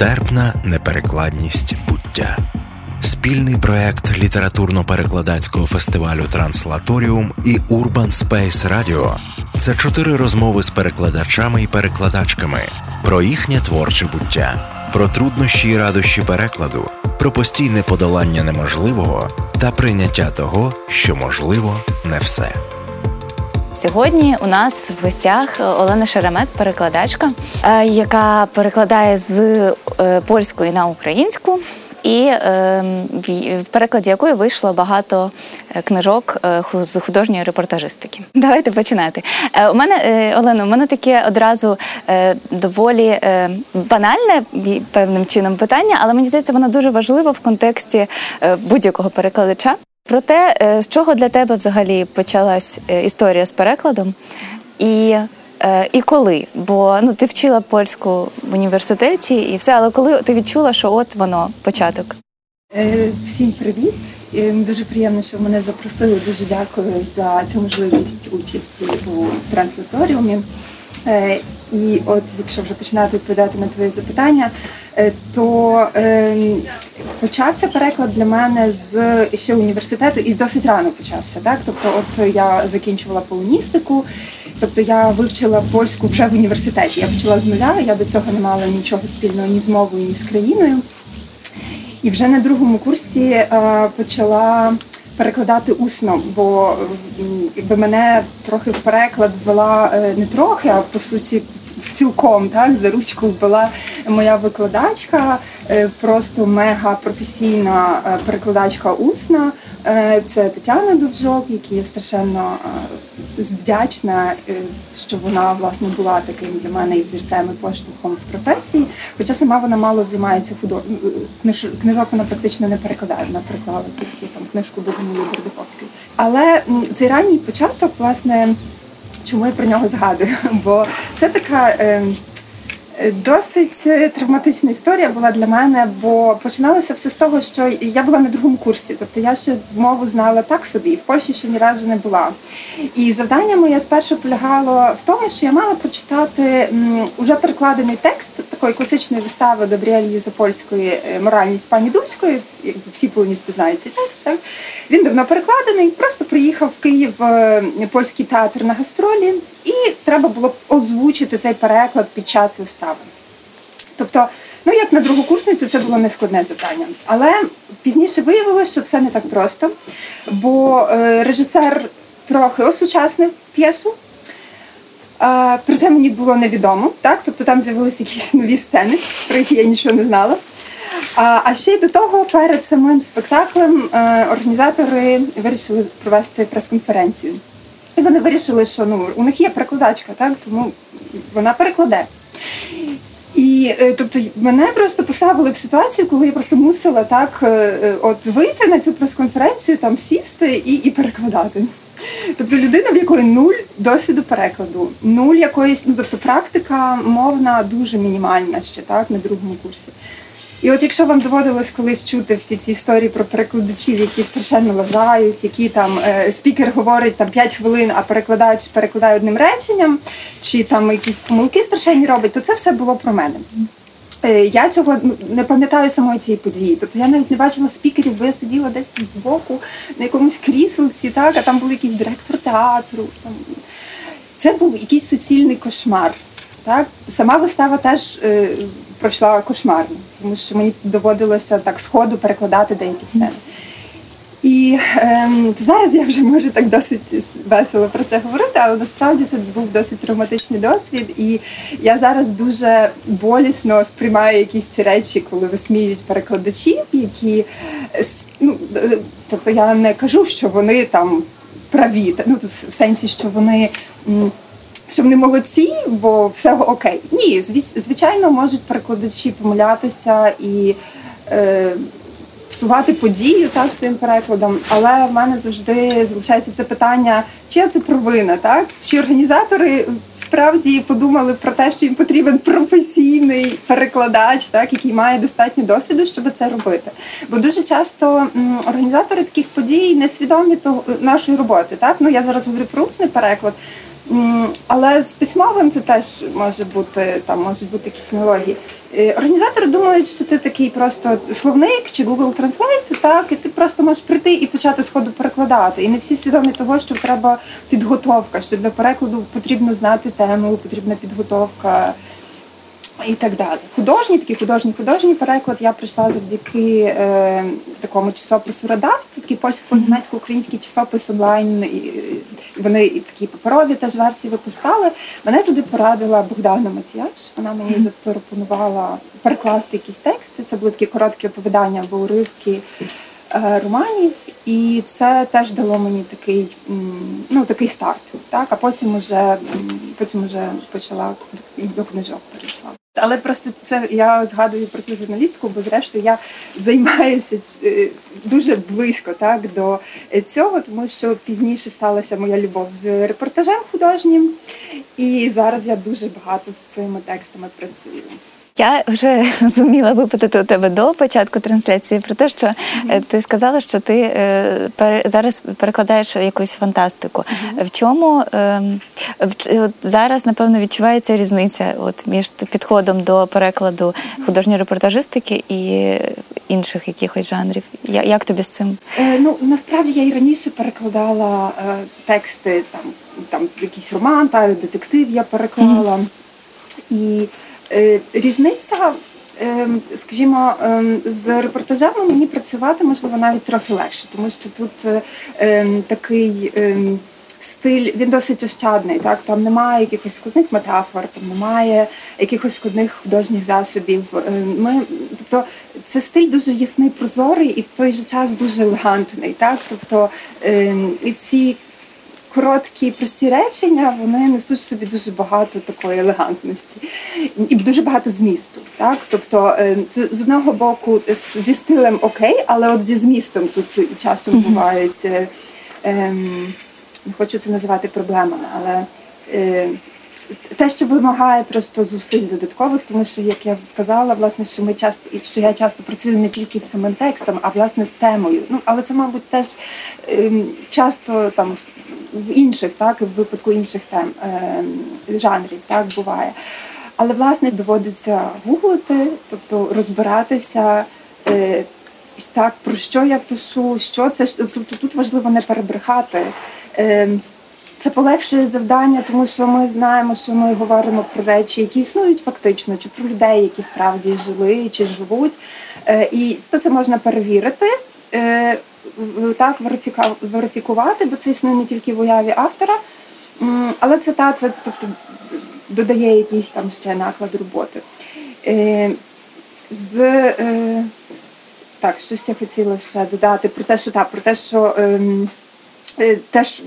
Нестерпна неперекладність буття. Спільний проект літературно-перекладацького фестивалю Транслаторіум і Urban Space Radio – це чотири розмови з перекладачами і перекладачками про їхнє творче буття, про труднощі і радощі перекладу, про постійне подолання неможливого та прийняття того, що можливо не все. Сьогодні у нас в гостях Олена Шеремет, перекладачка, е, яка перекладає з е, польської на українську, і е, в перекладі якої вийшло багато книжок з художньої репортажистики. Давайте починати. У мене Олена, у мене таке одразу доволі банальне певним чином питання, але мені здається, воно дуже важливо в контексті будь-якого перекладача. Про те, е, з чого для тебе взагалі почалась е, історія з перекладом, і е, і коли? Бо ну ти вчила польську в університеті і все, але коли ти відчула, що от воно початок? Всім привіт! Дуже приємно, що мене запросили. Дуже дякую за цю можливість участі у транслаторіумі. І от, якщо вже починати відповідати на твоє запитання, то е, почався переклад для мене з ще університету і досить рано почався. Так, тобто, от я закінчувала полоністику, тобто я вивчила польську вже в університеті. Я почала з нуля. Я до цього не мала нічого спільного ні з мовою, ні з країною. І вже на другому курсі е, почала перекладати усно, бо якби мене трохи в переклад ввела е, не трохи, а по суті цілком так за ручку була моя викладачка, е, просто мега професійна е, перекладачка усна. Е, це Тетяна Довжок, якій я страшенно вдячна, що вона власне була таким для мене і взірцем і поштовхом в професії. Хоча сама вона мало займається худо... книжок вона практично не перекладає, вона переклала тільки там книжку Богомилі Бердиховської. Але цей ранній початок, власне. Чому я про нього згадую? Бо це така е, досить травматична історія була для мене, бо починалося все з того, що я була на другому курсі, тобто я ще мову знала так собі, і в Польщі ще ні разу не була. І завдання моє спершу полягало в тому, що я мала прочитати уже перекладений текст такої класичної вистави Добріелі Запольської е, моральність пані Дульської. Всі повністю знають цей текст. Так він давно перекладений. Просто приїхав в Київ е, польський театр на гастролі, і треба було озвучити цей переклад під час вистави. Тобто, ну як на другу курсницю, це було нескладне завдання. Але пізніше виявилося, що все не так просто, бо е, режисер трохи осучаснив п'єсу. Про це мені було невідомо, так? Тобто там з'явилися якісь нові сцени, про які я нічого не знала. А а ще й до того, перед самим спектаклем е, організатори вирішили провести прес-конференцію. І вони вирішили, що ну, у них є перекладачка, так? тому вона перекладе. І е, тобто мене просто поставили в ситуацію, коли я просто мусила так е, от вийти на цю прес-конференцію, там сісти і і перекладати. Тобто людина, в якої нуль досвіду перекладу, нуль якоїсь, ну тобто практика мовна дуже мінімальна ще так на другому курсі. І от якщо вам доводилось колись чути всі ці історії про перекладачів, які страшенно вважають, які там е, спікер говорить там 5 хвилин, а перекладач перекладає одним реченням, чи там якісь помилки страшенні робить, то це все було про мене. Е, я цього ну, не пам'ятаю самої цієї події. Тобто я навіть не бачила спікерів, бо я сиділа десь там збоку на якомусь кріселці, так, а там був якийсь директор театру. Там. Це був якийсь суцільний кошмар. Так? Сама вистава теж е, пройшла кошмарно, тому що мені доводилося так сходу перекладати деякі сцени. І е, зараз я вже можу так досить весело про це говорити, але насправді це був досить травматичний досвід, і я зараз дуже болісно сприймаю якісь ці речі, коли висміюють перекладачів, які ну тобто я не кажу, що вони там праві, ну в сенсі, що вони що вони молодці, бо все окей. Ні, звичайно, можуть перекладачі помилятися і е, псувати подію так своїм перекладом. Але в мене завжди залишається це питання, чия це провина, так? Чи організатори справді подумали про те, що їм потрібен професійний перекладач, так, який має достатньо досвіду, щоб це робити. Бо дуже часто м, організатори таких подій несвідомі того нашої роботи. Так? Ну я зараз говорю про усний переклад. Але з письмовим це теж може бути там, можуть бути якісь аналогії. Е, організатори думають, що ти такий просто словник чи Google Translate, так, і ти просто можеш прийти і почати сходу перекладати. І не всі свідомі того, що треба підготовка, що для перекладу потрібно знати тему, потрібна підготовка і так далі. Художній такий художній художній переклад я прийшла завдяки е, такому часопису Радат, такий польсько-німецько-український часопис онлайн. І Вони і такі паперові теж версії випускали. Мене туди порадила Богдана Матіяч. Вона мені запропонувала перекласти якісь тексти. Це були такі короткі оповідання або уривки е, романів. І це теж дало мені такий ну, такий старт. Так? А потім вже потім вже почала до книжок перейшла. Але просто це я згадую про цю журналістку, бо зрештою я займаюся е, дуже близько так до цього, тому що пізніше сталася моя любов з репортажем художнім, і зараз я дуже багато з цими текстами працюю. Я вже зуміла випитати у тебе до початку трансляції про те, що mm-hmm. ти сказала, що ти е, зараз перекладаєш якусь фантастику. Mm-hmm. В чому ем, от зараз напевно відчувається різниця от між підходом до перекладу художньої репортажистики і інших якихось жанрів? Я, як тобі з цим? Е, ну насправді я і раніше перекладала е, тексти, там там якийсь роман, та детектив я переклала. Mm-hmm. І Е, різниця, ем, скажімо, ем, з репортажами мені працювати можливо навіть трохи легше, тому що тут е, ем, такий. Стиль він досить ощадний, так там немає якихось складних метафор, там немає якихось складних художніх засобів. Ми, тобто, це стиль дуже ясний, прозорий і в той же час дуже елегантний. Так, тобто і ці короткі прості речення вони несуть в собі дуже багато такої елегантності і дуже багато змісту. Так? Тобто е, з одного боку зі стилем окей, але от зі змістом тут часом бувають. Е, ем, не хочу це називати проблемами, але е, те, що вимагає просто зусиль додаткових, тому що, як я казала, власне, що ми часто що я часто працюю не тільки з самим текстом, а власне з темою. Ну але це, мабуть, теж ем, часто там в інших, так в випадку інших тем ем, жанрів, так буває. Але власне доводиться гуглити, тобто розбиратися. Е, так, про що я пишу, що це тобто тут важливо не перебрехати. Ем, це полегшує завдання, тому що ми знаємо, що ми говоримо про речі, які існують фактично, чи про людей, які справді жили чи живуть. Е, і то це можна перевірити, е, так верифікувати, бо це існує не тільки в уяві автора, але цитата тобто, додає якийсь там ще наклад роботи. Е, з так, щось я хотіла ще додати про те, що так, про те, що. Ем, Е, теж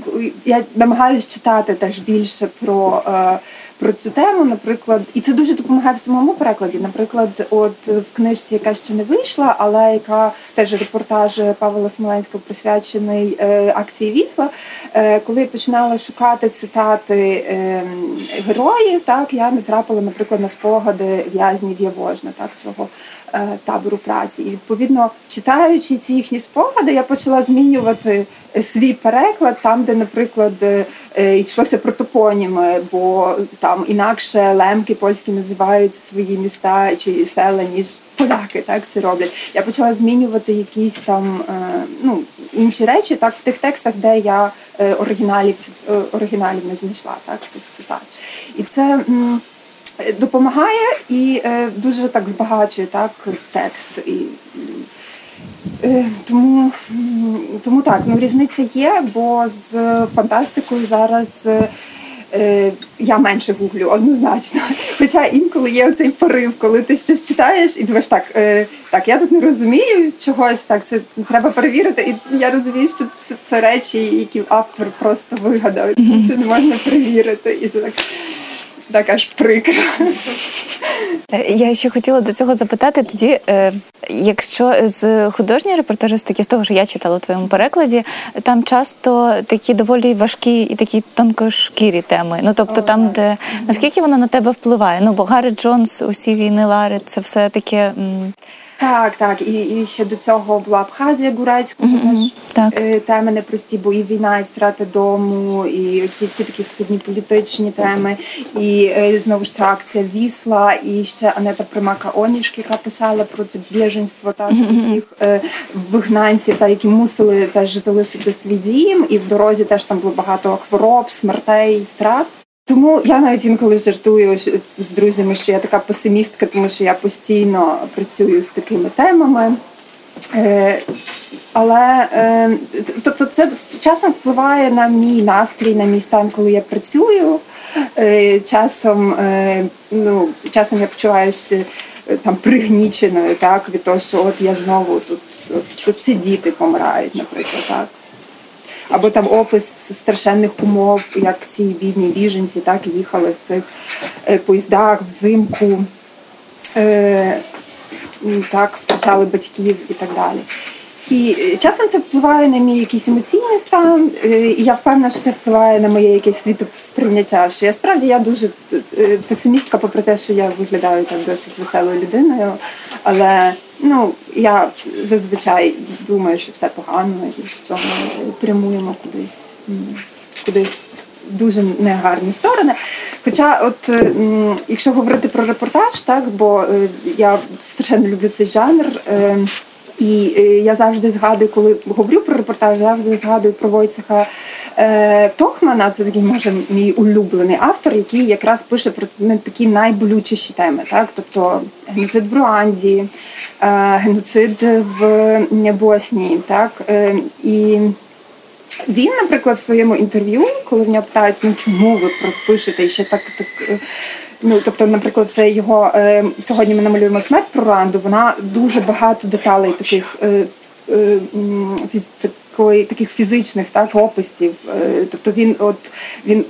я намагаюся читати теж більше про е, про цю тему, наприклад, і це дуже допомагає в самому перекладі. Наприклад, от в книжці, яка ще не вийшла, але яка теж репортаж Павла Смоленського присвячений е, акції Вісла. Коли я починала шукати цитати ем, героїв, так я натрапила, наприклад, на спогади в'язнів Явожна, так цього табору праці. І відповідно, читаючи ці їхні спогади, я почала змінювати свій переклад там, де, наприклад, е, е, йшлося про топоніми, бо там інакше лемки польські називають свої міста чи села, ніж поляки так це роблять. Я почала змінювати якісь там е, ну, інші речі, так в тих текстах, де я оригіналів оригіналів не знайшла, так цих цитат. І це. Допомагає і е, дуже так збагачує так текст і Е, тому тому так, ну різниця є, бо з фантастикою зараз е, я менше гуглю однозначно. Хоча інколи є оцей порив, коли ти щось читаєш і думаєш, так, е, так, я тут не розумію чогось, так це треба перевірити. І я розумію, що це, це речі, які автор просто вигадав. Це не можна перевірити. І це так, так аж прикро. Я ще хотіла до цього запитати тоді, е, якщо з художньої репортажистики, з того, що я читала у твоєму перекладі, там часто такі доволі важкі і такі тонкошкірі теми. Ну тобто, там, де наскільки воно на тебе впливає? Ну, бо Гаррі Джонс, усі війни Лари, це все таке. Так, так. І і ще до цього була Абхазія Гурецького, mm-hmm. теж так. Е, теми непрості, бо і війна, і втрата дому, і ці всі такі складні політичні теми. І е, знову ж ця акція Вісла, і ще Анета Примака Онішки, яка писала про це біженство та mm-hmm. цих е, вигнанців, та які мусили теж залишити свій дім, і в дорозі теж там було багато хвороб, смертей, втрат. Тому я навіть інколи жартую з друзями, що я така песимістка, тому що я постійно працюю з такими темами. Е, але е, тобто це часом впливає на мій настрій, на мій стан, коли я працюю. Е, часом ну, часом я почуваюся там пригніченою так, від того, що от я знову тут, тут діти помирають, наприклад. так або там опис страшенних умов, як ці бідні біженці так їхали в цих е, поїздах взимку, е, так, втрачали батьків і так далі. І часом це впливає на мій якийсь емоційний стан, е, і я впевнена, що це впливає на моє якесь світосприйняття. Що я справді я дуже песимістка, попри те, що я виглядаю так досить веселою людиною, але Ну, я зазвичай думаю, що все погано, і що ми прямуємо кудись, кудись дуже негарні сторони. Хоча, от якщо говорити про репортаж, так бо е, я страшенно люблю цей жанр. І е, я завжди згадую, коли говорю про репортаж, завжди згадую про Войцеха е, Тохмана. Це такий може мій улюблений автор, який якраз пише про такі найболючіші теми, так тобто геноцид в Руанді, е, геноцид в Боснії, так і. Він, наприклад, в своєму інтерв'ю, коли нього питають, ну чому ви пишете ще так так Ну тобто, наприклад, це його е, сьогодні. Ми намалюємо смерть про Ранду. Вона дуже багато деталей таких е, е, фіз, такої, таких фізичних так описів. Е, тобто він, от він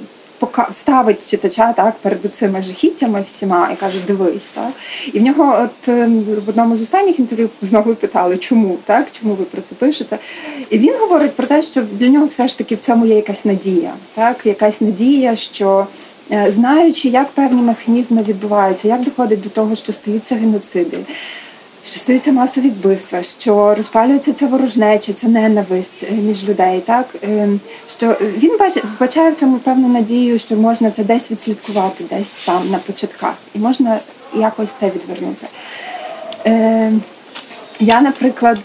ставить читача так перед цими жахіттями всіма і каже, дивись, так і в нього, от е, в одному з останніх інтерв'ю знову питали, чому так, чому ви про це пишете? І він говорить про те, що для нього все ж таки в цьому є якась надія, так, якась надія, що. Е, знаючи, як певні механізми відбуваються, як доходить до того, що стаються геноциди, що стаються масові вбивства, що розпалюється ця ворожнеча, ця ненависть е, між людей, так е, що він вбачає в цьому певну надію, що можна це десь відслідкувати, десь там на початках, і можна якось це відвернути. Я, наприклад,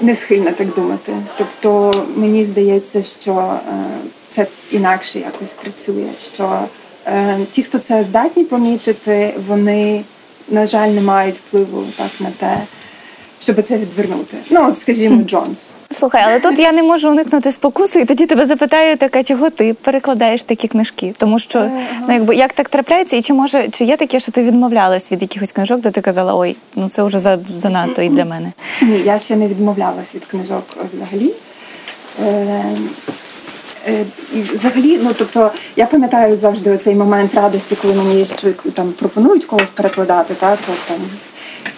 не схильна так думати. Тобто мені здається, що це інакше якось працює. Що е, ті, хто це здатні помітити, вони, на жаль, не мають впливу так на те. Щоб це відвернути. Ну, от, скажімо, Джонс. Слухай, але тут я не можу уникнути спокуси, і тоді тебе запитаю, така чого ти перекладаєш такі книжки? Тому що ага. ну якби як так трапляється, і чи може чи є таке, що ти відмовлялась від якихось книжок, де ти казала, ой, ну це вже за занадто і для мене? Ні, я ще не відмовлялась від книжок взагалі. Е, взагалі, ну тобто, я пам'ятаю завжди цей момент радості, коли мені ще там пропонують когось перекладати, так, то, там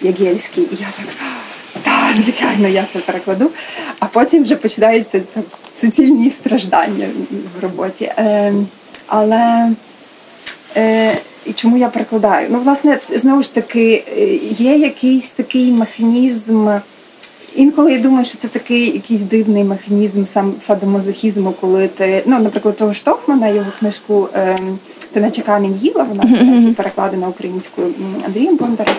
Ягельський, і я так. Так, звичайно, я це перекладу. А потім вже починаються там, суцільні страждання в роботі. Е, Але е, і чому я перекладаю? Ну, власне, знову ж таки, е, є якийсь такий механізм. Інколи я думаю, що це такий якийсь дивний механізм сам садомазохізму, коли ти, ну, наприклад, того Штокмана, його книжку ем, Ти наче камінь їла, вона mm-hmm. перекладена українською Андрієм Бондарем.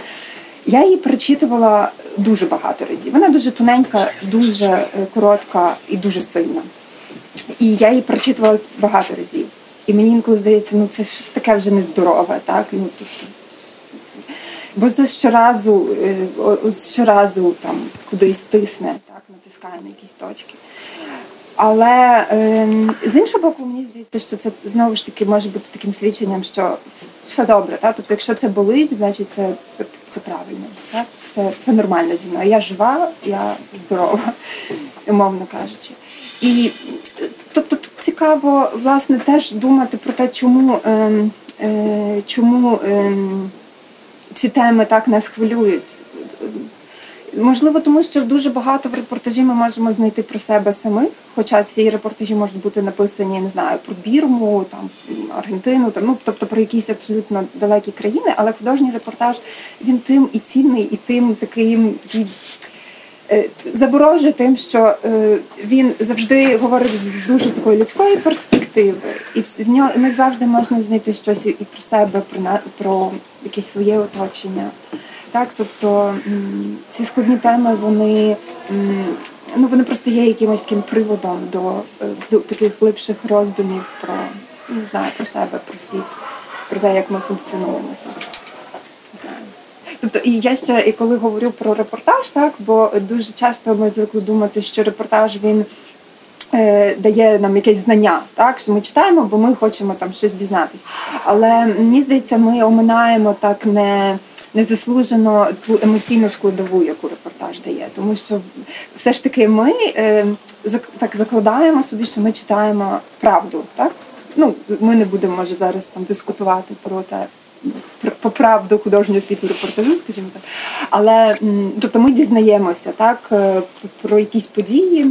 Я її перечитувала дуже багато разів. Вона дуже тоненька, дуже е, коротка і дуже сильна. І я її прочитувала багато разів. І мені інколи здається, ну це щось таке вже нездорове, так? Ну, тобто, бо це щоразу е, щоразу там кудись тисне, так, натискає на якісь точки. Але е, з іншого боку, мені здається, що це знову ж таки може бути таким свідченням, що все добре. Так? Тобто, якщо це болить, значить це це, це правильно. Так? Все все нормально зі мною. Я жива, я здорова, умовно кажучи. І тобто тут цікаво власне теж думати про те, чому, е, е, чому. Е, ці теми так нас хвилюють. Можливо, тому що дуже багато в репортажі ми можемо знайти про себе самих, хоча ці репортажі можуть бути написані, не знаю, про Бірму, там Аргентину, там ну тобто про якісь абсолютно далекі країни, але художній репортаж він тим і цінний, і тим таким. Е, заворожує тим, що е, він завжди говорить з дуже такої людської перспективи, і в нього не завжди можна знайти щось і про себе, про про якесь своє оточення. Так, тобто ці складні теми, вони ну вони просто є якимось таким приводом до, е, до таких глибших роздумів про не знаю, про себе, про світ, про те, як ми функціонуємо. Так. Не знаю. Тобто, і я ще і коли говорю про репортаж, так бо дуже часто ми звикли думати, що репортаж він е, дає нам якесь знання, так що ми читаємо, бо ми хочемо там щось дізнатись. Але мені здається, ми оминаємо так не незаслужено ту емоційну складову, яку репортаж дає. Тому що все ж таки ми е, так закладаємо собі, що ми читаємо правду. так? Ну, Ми не будемо може зараз там дискутувати про те. Про правду художнього світу репортажу, скажімо так. Але тобто ми дізнаємося так, е, про якісь події,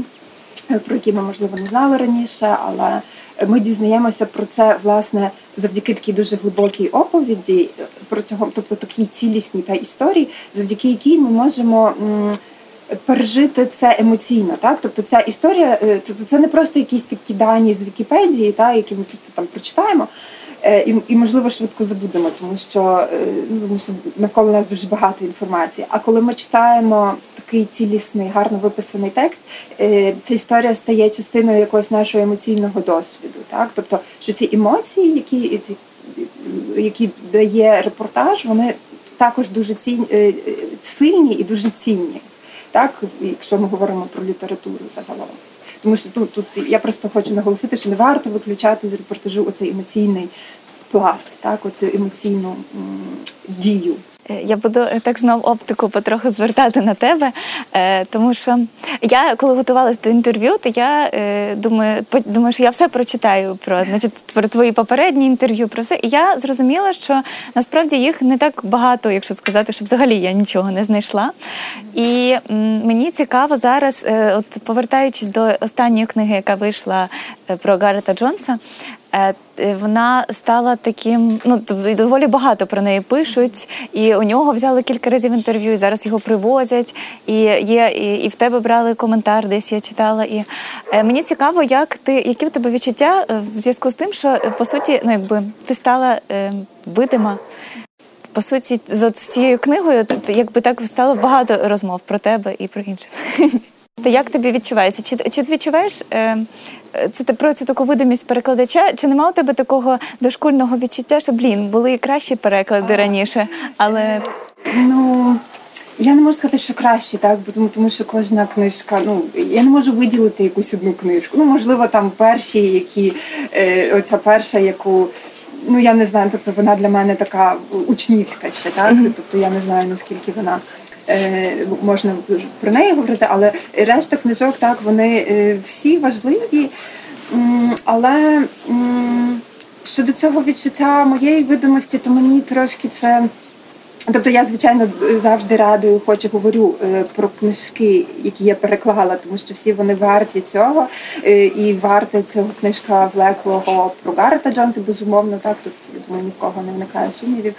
е, про які ми, можливо, не знали раніше, але ми дізнаємося про це власне завдяки такій дуже глибокій оповіді, про цього, тобто такій цілісній та історії, завдяки якій ми можемо. Пережити це емоційно, так тобто ця історія, е, тобто це не просто якісь такі дані з Вікіпедії, та які ми просто там прочитаємо. Е, і і можливо швидко забудемо, тому що е, ну тому що навколо нас дуже багато інформації. А коли ми читаємо такий цілісний, гарно виписаний текст, е, ця історія стає частиною якогось нашого емоційного досвіду. Так, тобто, що ці емоції, які які дає репортаж, вони також дуже цінні, сильні і дуже цінні. Так, якщо ми говоримо про літературу загалом. Тому що тут тут я просто хочу наголосити, що не варто виключати з репортажу оцей емоційний пласт, так, оцю емоційну дію. Е, я буду е, так знов оптику потроху звертати на тебе, е, тому що я коли готувалась до інтерв'ю, то я думаю, думаю, що я все прочитаю про значить, про твої попередні інтерв'ю, про все. І я зрозуміла, що насправді їх не так багато, якщо сказати, що взагалі я нічого не знайшла. І мені цікаво зараз, от повертаючись до останньої книги, яка вийшла про Гаррета Джонса. Е, вона стала таким, ну доволі багато про неї пишуть, і у нього взяли кілька разів інтерв'ю. і Зараз його привозять. І є, і, і в тебе брали коментар, десь я читала. І е, мені цікаво, як ти, які в тебе відчуття е, в зв'язку з тим, що по суті, ну якби ти стала е, видима. По суті, з цією книгою якби так стало багато розмов про тебе і про інших. То як тобі відчувається? Чи чи ти відчуваєш е, це про цю таку видимість перекладача? Чи нема у тебе такого дошкульного відчуття, що блін, були і кращі переклади раніше? Але ну я не можу сказати, що краще, так бо тому, тому що кожна книжка, ну я не можу виділити якусь одну книжку. Ну можливо, там перші, які е, оця перша, яку. Ну я не знаю, тобто вона для мене така учнівська ще, так? Тобто я не знаю наскільки вона можна про неї говорити, але решта книжок так вони е, всі важливі. Але щодо цього відчуття моєї видимості, то мені трошки це. Тобто я, звичайно, завжди радую, хочу говорю е, про книжки, які я переклала, тому що всі вони варті цього. І варта цього книжка влеклого про Гаррета Джонса, безумовно, так тут я думаю, ні в кого не виникає сумнівів.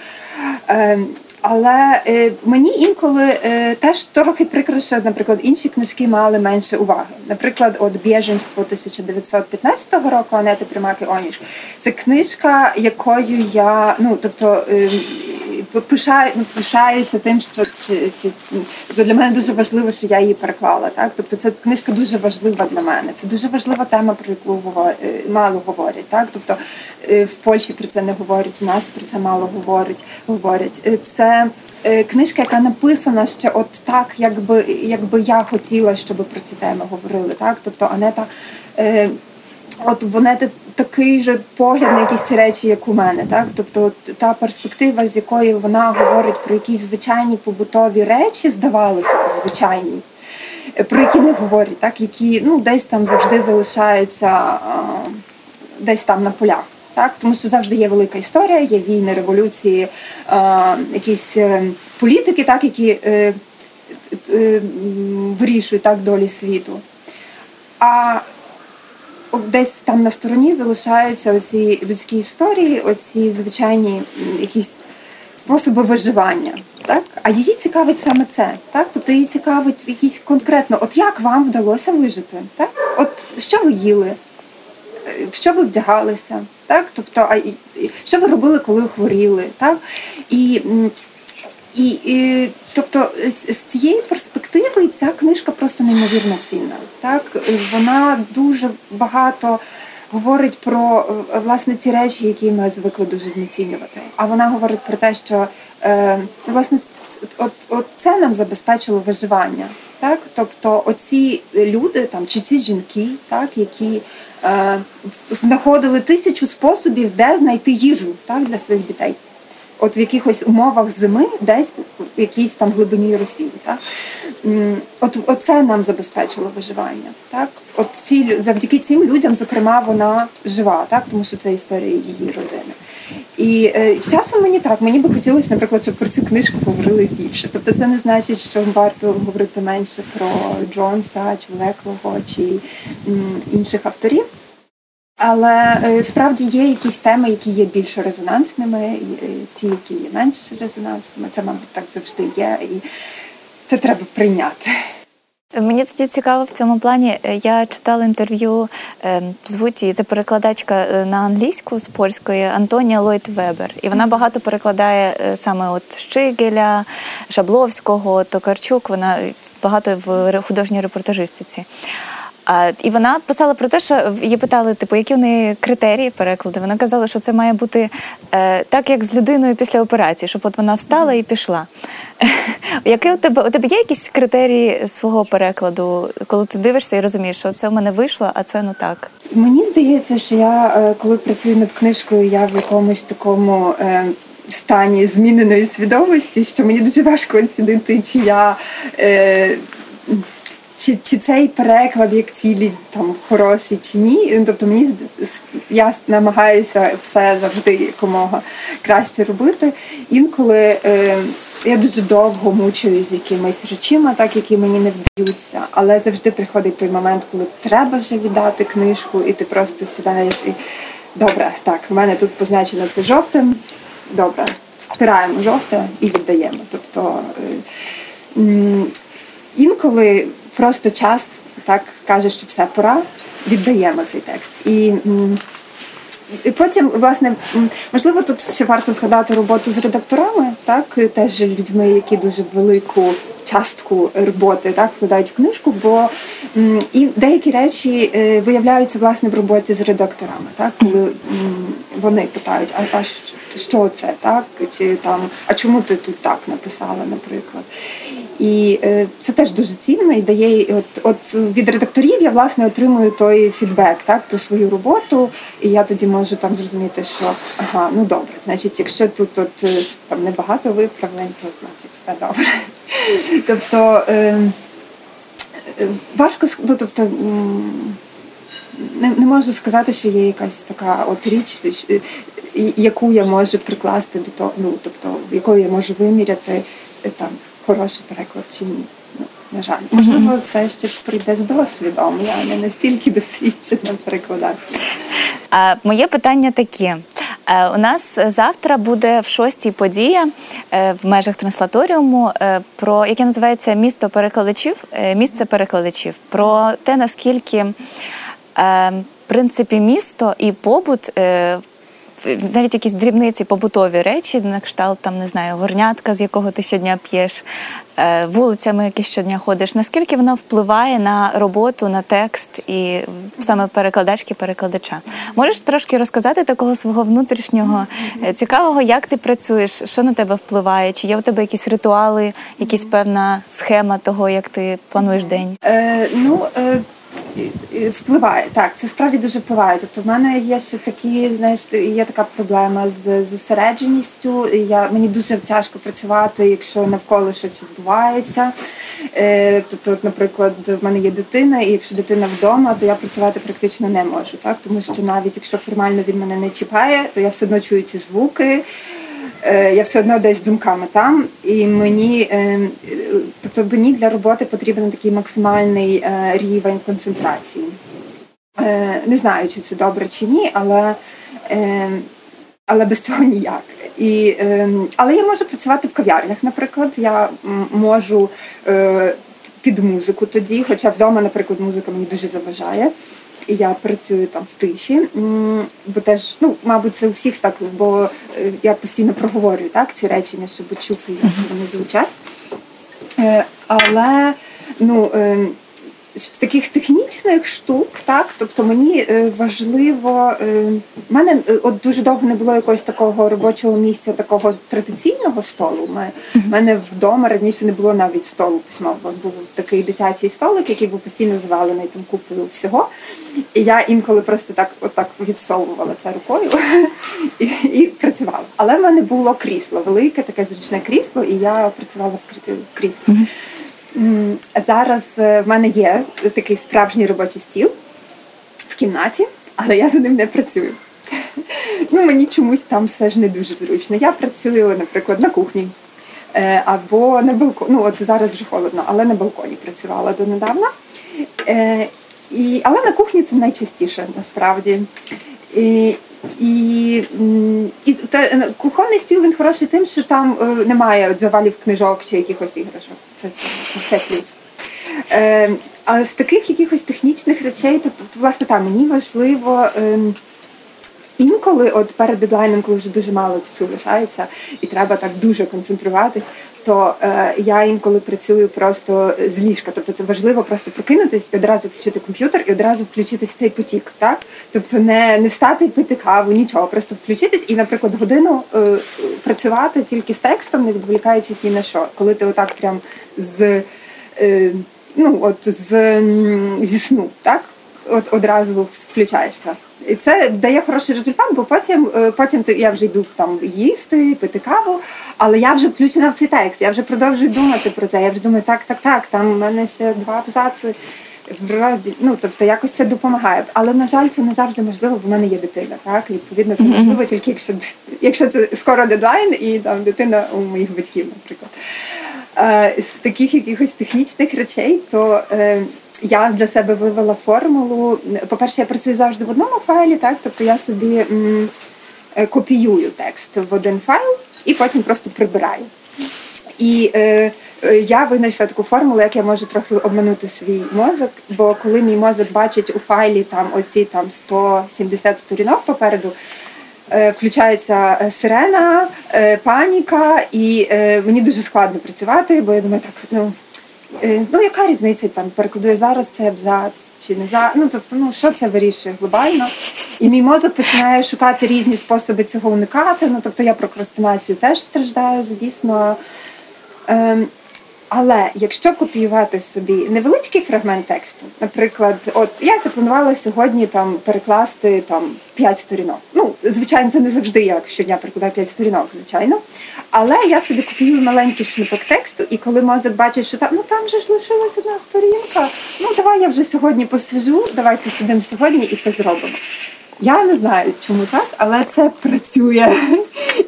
Ем, але е, мені інколи е, теж трохи прикро, що, наприклад, інші книжки мали менше уваги. Наприклад, от «Біженство» 1915 року Анети Примаки Оніш. Це книжка, якою я ну тобто. Пишаю, ну, пишаюся тим, що чи, чи тобто для мене дуже важливо, що я її переклала. Так, тобто ця книжка дуже важлива для мене. Це дуже важлива тема, про яку. Е, мало говорять. Так, тобто е, в Польщі про це не говорять, у нас про це мало говорять. Говорять. Е, це книжка, яка написана ще от так, якби якби я хотіла, щоб про ці теми говорили. Так, тобто Анета. От вони такий же погляд на якісь ці речі, як у мене, так тобто та перспектива, з якої вона говорить про якісь звичайні побутові речі, здавалося звичайні, про які не говорять, так які ну десь там завжди залишаються десь там на полях. Так, тому що завжди є велика історія, є війни, революції, е, якісь е, політики, так які е, е, вирішують так долі світу. А десь там на стороні залишаються оці людські історії, оці звичайні якісь способи виживання. Так? А її цікавить саме це. Так? Тобто її цікавить якісь конкретно, от як вам вдалося вижити? Так? От що ви їли? В що ви вдягалися? Так? Тобто, а що ви робили, коли хворіли? Так? І і, і тобто з цієї перспективи ця книжка просто неймовірно цінна. Так вона дуже багато говорить про власне ці речі, які ми звикли дуже знецінювати. А вона говорить про те, що е, власне от, от це нам забезпечило виживання. Так, тобто оці люди там чи ці жінки, так які е, знаходили тисячу способів, де знайти їжу так для своїх дітей от в якихось умовах зими, десь в якійсь там глибині Росії. Так? От, от це нам забезпечило виживання. Так? От ці, Завдяки цим людям, зокрема, вона жива, так? тому що це історія її родини. І е, часом мені так, мені би хотілося, наприклад, щоб про цю книжку говорили більше. Тобто це не значить, що варто говорити менше про Джонса, чи Леклого, чи м, інших авторів. Але е, справді є якісь теми, які є більш резонансними, і ті, які є менш резонансними. Це, мабуть, так завжди є, і це треба прийняти. Мені тоді цікаво в цьому плані. Е, я читала інтерв'ю е, звуть її, це перекладачка на англійську з польської Антонія Лойт Вебер. І вона багато перекладає саме от Щигеля, Шабловського, Токарчук. Вона багато в художній репортажистиці. А, І вона писала про те, що її питали, типу, які в неї критерії перекладу. Вона казала, що це має бути е, так, як з людиною після операції, щоб от вона встала і пішла. Які у тебе у тебе є якісь критерії свого перекладу, коли ти дивишся і розумієш, що це в мене вийшло, а це ну так? Мені здається, що я е, коли працюю над книжкою, я в якомусь такому. Е... Стані зміненої свідомості, що мені дуже важко оцінити, чи я е, чи чи цей переклад як цілість там хороший чи ні. Тобто мені я намагаюся все завжди якомога краще робити. Інколи е, я дуже довго мучуюсь з якимись речима, так які мені не вдаються, але завжди приходить той момент, коли треба вже віддати книжку, і ти просто сідаєш і добре, так, в мене тут позначено це жовтим. Добре, стираємо жовте і віддаємо. Тобто е, інколи просто час так каже, що все пора, віддаємо цей текст. І і потім, власне, можливо, тут ще варто згадати роботу з редакторами, так теж людьми, які дуже велику частку роботи так вкладають в книжку, бо і деякі речі е, виявляються власне в роботі з редакторами, так коли вони питають, а, а що це, так чи там, а чому ти тут так написала, наприклад. І е, це теж дуже цінно і дає от от від редакторів я власне отримую той фідбек так про свою роботу, і я тоді можу там зрозуміти, що ага, ну добре, значить, якщо тут от е, там небагато виправлень, то значить все добре. Тобто е, важко ну, тобто. Не, не можу сказати, що є якась така от річ, яку я можу прикласти до того, ну тобто якою я можу виміряти там хороший переклад чи ні. Ну, на жаль, можливо, це ще прийде з досвідом. Я не настільки досвідчена перекладати. А моє питання таке. Е, у нас завтра буде в шостій подія е, в межах транслаторіуму е, про яке називається місто перекладачів, місце перекладачів, про те наскільки в принципі місто і побут навіть якісь дрібниці, побутові речі, на кшталт там не знаю, горнятка, з якого ти щодня п'єш, е, вулицями, які щодня ходиш. Наскільки воно впливає на роботу, на текст і саме перекладачки, перекладача? Можеш трошки розказати такого свого внутрішнього е, цікавого, як ти працюєш, що на тебе впливає? Чи є у тебе якісь ритуали, якась певна схема того, як ти плануєш день? Е, Ну е, Впливає, так, це справді дуже впливає. Тобто в мене є ще такі, знаєш, є така проблема з зосередженістю. Я, Мені дуже тяжко працювати, якщо навколо щось відбувається. Е, Тобто, от, наприклад, в мене є дитина, і якщо дитина вдома, то я працювати практично не можу. так, Тому що навіть якщо формально він мене не чіпає, то я все одно чую ці звуки. Е, я все одно десь думками там, і мені е, тобто мені для роботи потрібен такий максимальний рівень концентрації. Не знаю, чи це добре чи ні, але але без цього ніяк. І, Але я можу працювати в кав'ярнях, наприклад. Я можу під музику тоді, хоча вдома, наприклад, музика мені дуже заважає. Я працюю там в тиші, бо теж, ну, мабуть, це у всіх так, бо е, я постійно проговорюю так, ці речення, щоб чути, як вони звучать. Е, але ну, ем, з таких технічних штук, так тобто мені е, важливо, е, в мене е, от дуже довго не було якогось такого робочого місця, такого традиційного столу. У мене вдома раніше не було навіть столу письмового. Був такий дитячий столик, який був постійно завалений там купою всього. І я інколи просто так отак відсовувала це рукою і і працювала. Але в мене було крісло, велике, таке зручне крісло, і я працювала в кріслі. Зараз е, в мене є такий справжній робочий стіл в кімнаті, але я за ним не працюю. Ну, Мені чомусь там все ж не дуже зручно. Я працюю, наприклад, на кухні е, або на балконі. Ну, от зараз вже холодно, але на балконі працювала донедавна. Е, і, Але на кухні це найчастіше насправді. І і і та, е, кухонний стіл він хороший тим, що там е, немає завалів книжок чи якихось іграшок. Це все плюс. Е, Але з таких якихось технічних речей, то, то власне там мені важливо. Е, Інколи, от перед дедлайном, коли вже дуже мало часу лишається, і треба так дуже концентруватись, то е, я інколи працюю просто з ліжка. Тобто це важливо просто прокинутись і одразу включити комп'ютер і одразу включитись в цей потік. Так? Тобто не не встати пити каву, нічого, просто включитись і, наприклад, годину е, працювати тільки з текстом, не відволікаючись ні на що. Коли ти отак прям з е, ну от з зі сну, так? От одразу включаєшся. І це дає хороший результат, бо потім е, потім я вже йду там їсти, пити каву, але я вже включена в цей текст, я вже продовжую думати про це. Я вже думаю, так, так, так, там в мене ще два абзаци в розділі. Ну, тобто якось це допомагає. Але, на жаль, це не завжди можливо, бо в мене є дитина. Так, відповідно, це можливо тільки якщо якщо це скоро дедлайн і там дитина у моїх батьків, наприклад. Е, з таких якихось технічних речей, то. Я для себе вивела формулу. По-перше, я працюю завжди в одному файлі, так тобто я собі м, е, копіюю текст в один файл і потім просто прибираю. І е, е, я винайшла таку формулу, як я можу трохи обманути свій мозок. Бо коли мій мозок бачить у файлі там оці там 170 сторінок попереду, е, включається сирена, паніка, і мені дуже складно працювати, бо я думаю, так ну. Е, ну, яка різниця там перекладує зараз цей абзац чи не за ну тобто, ну що це вирішує глобально? І мій мозок починає шукати різні способи цього уникати. Ну тобто я прокрастинацію теж страждаю, звісно. Ем, але якщо копіювати собі невеличкий фрагмент тексту, наприклад, от я запланувала сьогодні там перекласти там 5 сторінок. Ну, звичайно, це не завжди я щодня перекладаю 5 сторінок, звичайно. Але я собі копіюю маленький шматок тексту, і коли мозок бачить, що там ну там же ж лишилась одна сторінка. Ну давай я вже сьогодні посижу, давай посидимо сьогодні і це зробимо. Я не знаю, чому так, але це працює.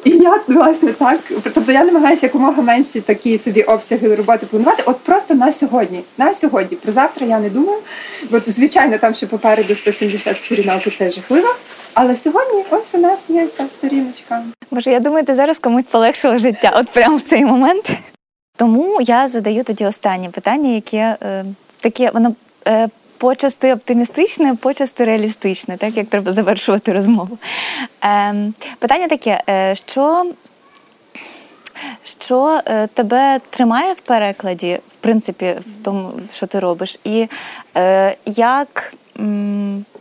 І я власне так. Тобто я намагаюся якомога менші такі собі обсяги роботи планувати. От просто на сьогодні. На сьогодні. Про завтра я не думаю. Бо звичайно, там ще попереду 170 сторінок і це жахливо. Але сьогодні ось у нас є ця сторіночка. Боже, я думаю, ти зараз комусь полегшила життя, от прямо в цей момент. Тому я задаю тоді останнє питання, яке е, таке воно. Е, почасти оптимістичне, почасти реалістичне, так як треба завершувати розмову. Е, Питання таке, е, що що е, тебе тримає в перекладі, в принципі, в тому, що ти робиш, і е, як,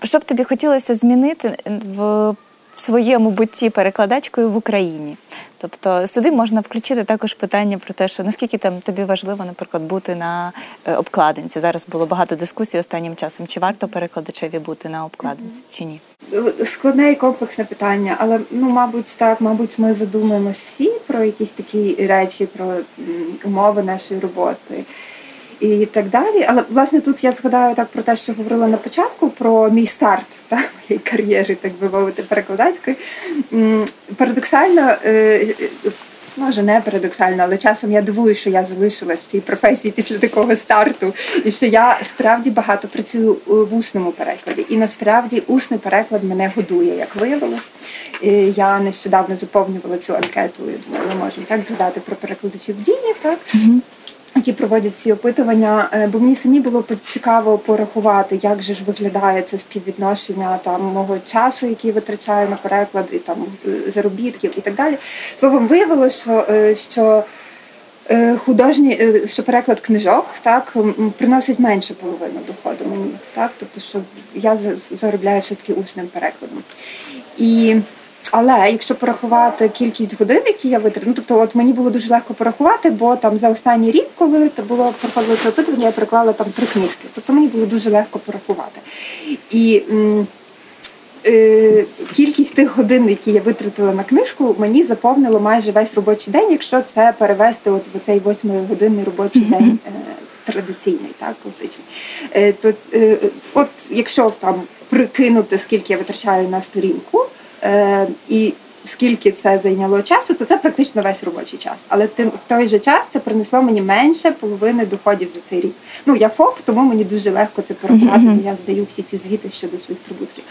що б тобі хотілося змінити в в своєму бутті перекладачкою в Україні. Тобто сюди можна включити також питання про те, що наскільки там тобі важливо, наприклад, бути на е, обкладинці. Зараз було багато дискусій останнім часом. Чи варто перекладачеві бути на обкладинці, чи ні? Складне і комплексне питання, але ну, мабуть, так, мабуть, ми задумаємось всі про якісь такі речі, про умови нашої роботи і так далі. Але власне тут я згадаю так про те, що говорила на початку, про мій старт та, моєї кар'єри, так би мовити, перекладацької. Парадоксально, е, може не парадоксально, але часом я дивую, що я залишилась в цій професії після такого старту, і що я справді багато працюю в усному перекладі. І насправді усний переклад мене годує, як виявилось. Я нещодавно заповнювала цю анкету. і думаю, ми можемо так згадати про перекладачів дії, так. Які проводять ці опитування, е, бо мені самі було цікаво порахувати, як же ж виглядає це співвідношення там мого часу, який витрачаю на переклад, і там е, заробітків і так далі. Словом, виявилося, що е, що художні, що переклад книжок так приносить менше половини доходу мені, так тобто, що я заробляю все таки усним перекладом. І але якщо порахувати кількість годин, які я витратила, ну тобто, от мені було дуже легко порахувати, бо там за останній рік, коли це було проходило це опитування, я переклала там три книжки. Тобто мені було дуже легко порахувати. І е, кількість тих годин, які я витратила на книжку, мені заповнило майже весь робочий день, якщо це перевести от в цей восьмигодинний робочий mm-hmm. день. Е, Традиційний, так, класичний. Е, то, е, От якщо там прикинути, скільки я витрачаю на сторінку, і скільки це зайняло часу, то це практично весь робочий час. Але в той же час це принесло мені менше половини доходів за цей рік. Ну я ФОП, тому мені дуже легко це порахувати, бо я здаю всі ці звіти щодо своїх прибутків.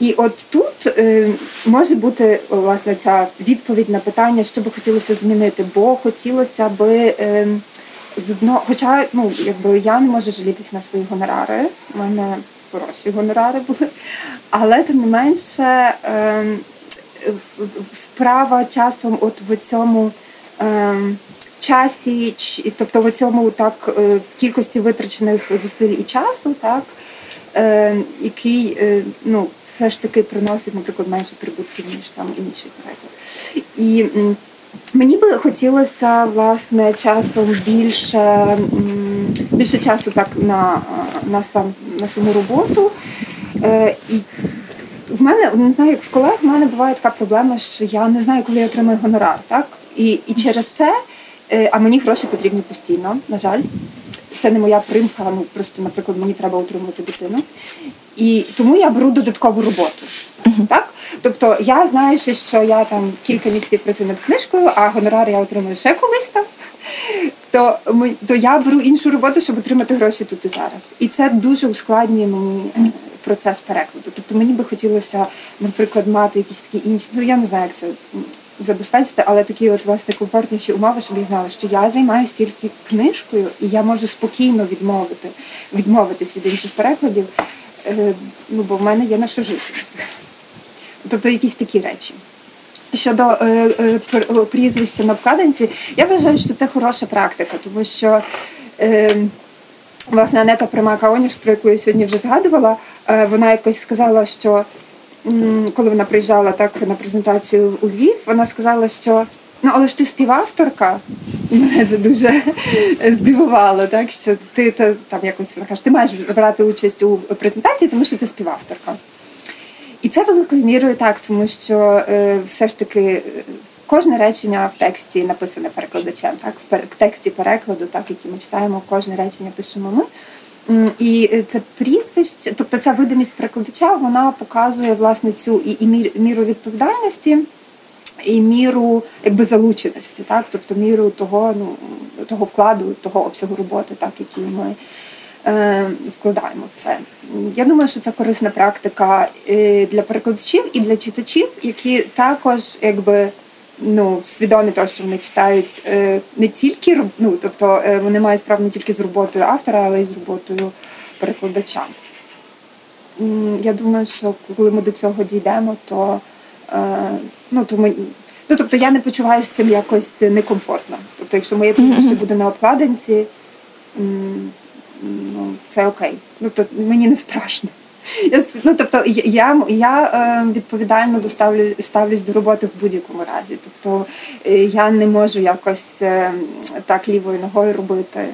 І от тут е, може бути власне ця відповідь на питання, що би хотілося змінити, бо хотілося би. Е, з одного, хоча ну якби я не можу жалітися на свої гонорари. У мене хороші гонорари були. Але тим не менше ем, справа часом от в цьому ем, часі, тобто в цьому так е, кількості витрачених зусиль і часу, так. Ем, який е, ну, все ж таки приносить, наприклад, менше прибутків, ніж там інший переклад. І Мені би хотілося власне часом більше більше часу так на на, сам на саму роботу. Е, І в мене не знаю, як в колег в мене буває така проблема, що я не знаю, коли я отримую гонорар. так? І і через це, е, а мені гроші потрібні постійно, на жаль. Це не моя примха, ну просто, наприклад, мені треба утримувати дитину. І тому я беру додаткову роботу. Uh-huh. Так? Тобто я знаю, що я там кілька місяців працюю над книжкою, а гонорар я отримую ще колись там. То ми, то я беру іншу роботу, щоб отримати гроші тут і зараз. І це дуже ускладнює мені е, процес перекладу. Тобто мені би хотілося, наприклад, мати якісь такі інші. Ну я не знаю, як це забезпечити, але такі от власне комфортніші умови, щоб я знала, що я займаюся тільки книжкою, і я можу спокійно відмовити, відмовитись від інших перекладів. Е, ну бо в мене є на що жити. Тобто якісь такі речі. Щодо е, е, прізвища на обкладинці, я вважаю, що це хороша практика, тому що е, власне Анета Примака Оніш, про яку я сьогодні вже згадувала, е, вона якось сказала, що м, коли вона приїжджала так на презентацію у Львів, вона сказала, що ну але ж ти співавторка. Мене це дуже здивувало, так що ти там якось кажеш, ти маєш брати участь у презентації, тому що ти співавторка. І це великою мірою так, тому що е, все ж таки е, кожне речення в тексті написане перекладачем, так в тексті перекладу, так який ми читаємо, кожне речення пишемо ми. І це прізвище, тобто ця видимість перекладача, вона показує власне цю і, і міру відповідальності, і міру якби залученості, так, тобто міру того, ну того вкладу, того обсягу роботи, так який ми. Е, вкладаємо в це. Я думаю, що це корисна практика е, для перекладачів і для читачів, які також якби ну свідомі того, що вони читають е, не тільки ну, тобто вони мають справу не тільки з роботою автора, але й з роботою перекладача. Я думаю, що коли ми до цього дійдемо, то ну то ми. Ну, тобто я не почуваюся з цим якось некомфортно. Тобто, якщо моє прізвище буде на обкладинці, ну, це окей. Ну, то мені не страшно. Я, ну, тобто я я е, відповідально доставлю ставлюсь до роботи в будь-якому разі. Тобто е, я не можу якось е, так лівою ногою робити.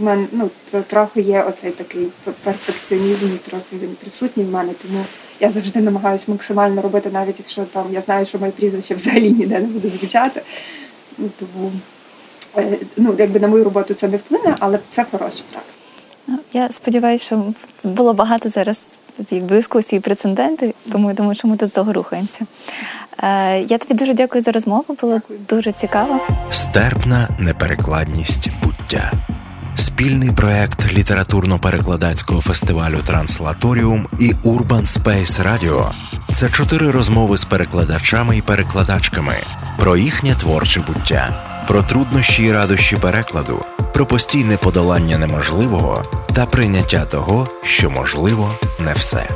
У мене ну, це трохи є оцей такий перфекціонізм, трохи він присутній в мене, тому я завжди намагаюся максимально робити, навіть якщо там я знаю, що моє прізвище взагалі ніде не буде звучати. Тому ну, якби на мою роботу це не вплине, але це хороша практика. Ну, я сподіваюся, що було багато зараз як дискусії, прецеденти, тому я думаю, що ми до того рухаємося. Е, Я тобі дуже дякую за розмову. Було Дякую. дуже цікаво. Стерпна неперекладність буття. Спільний проект літературно-перекладацького фестивалю Транслаторіум і Urban Space Radio – це чотири розмови з перекладачами і перекладачками про їхнє творче буття, про труднощі і радощі перекладу, про постійне подолання неможливого та прийняття того, що можливо не все.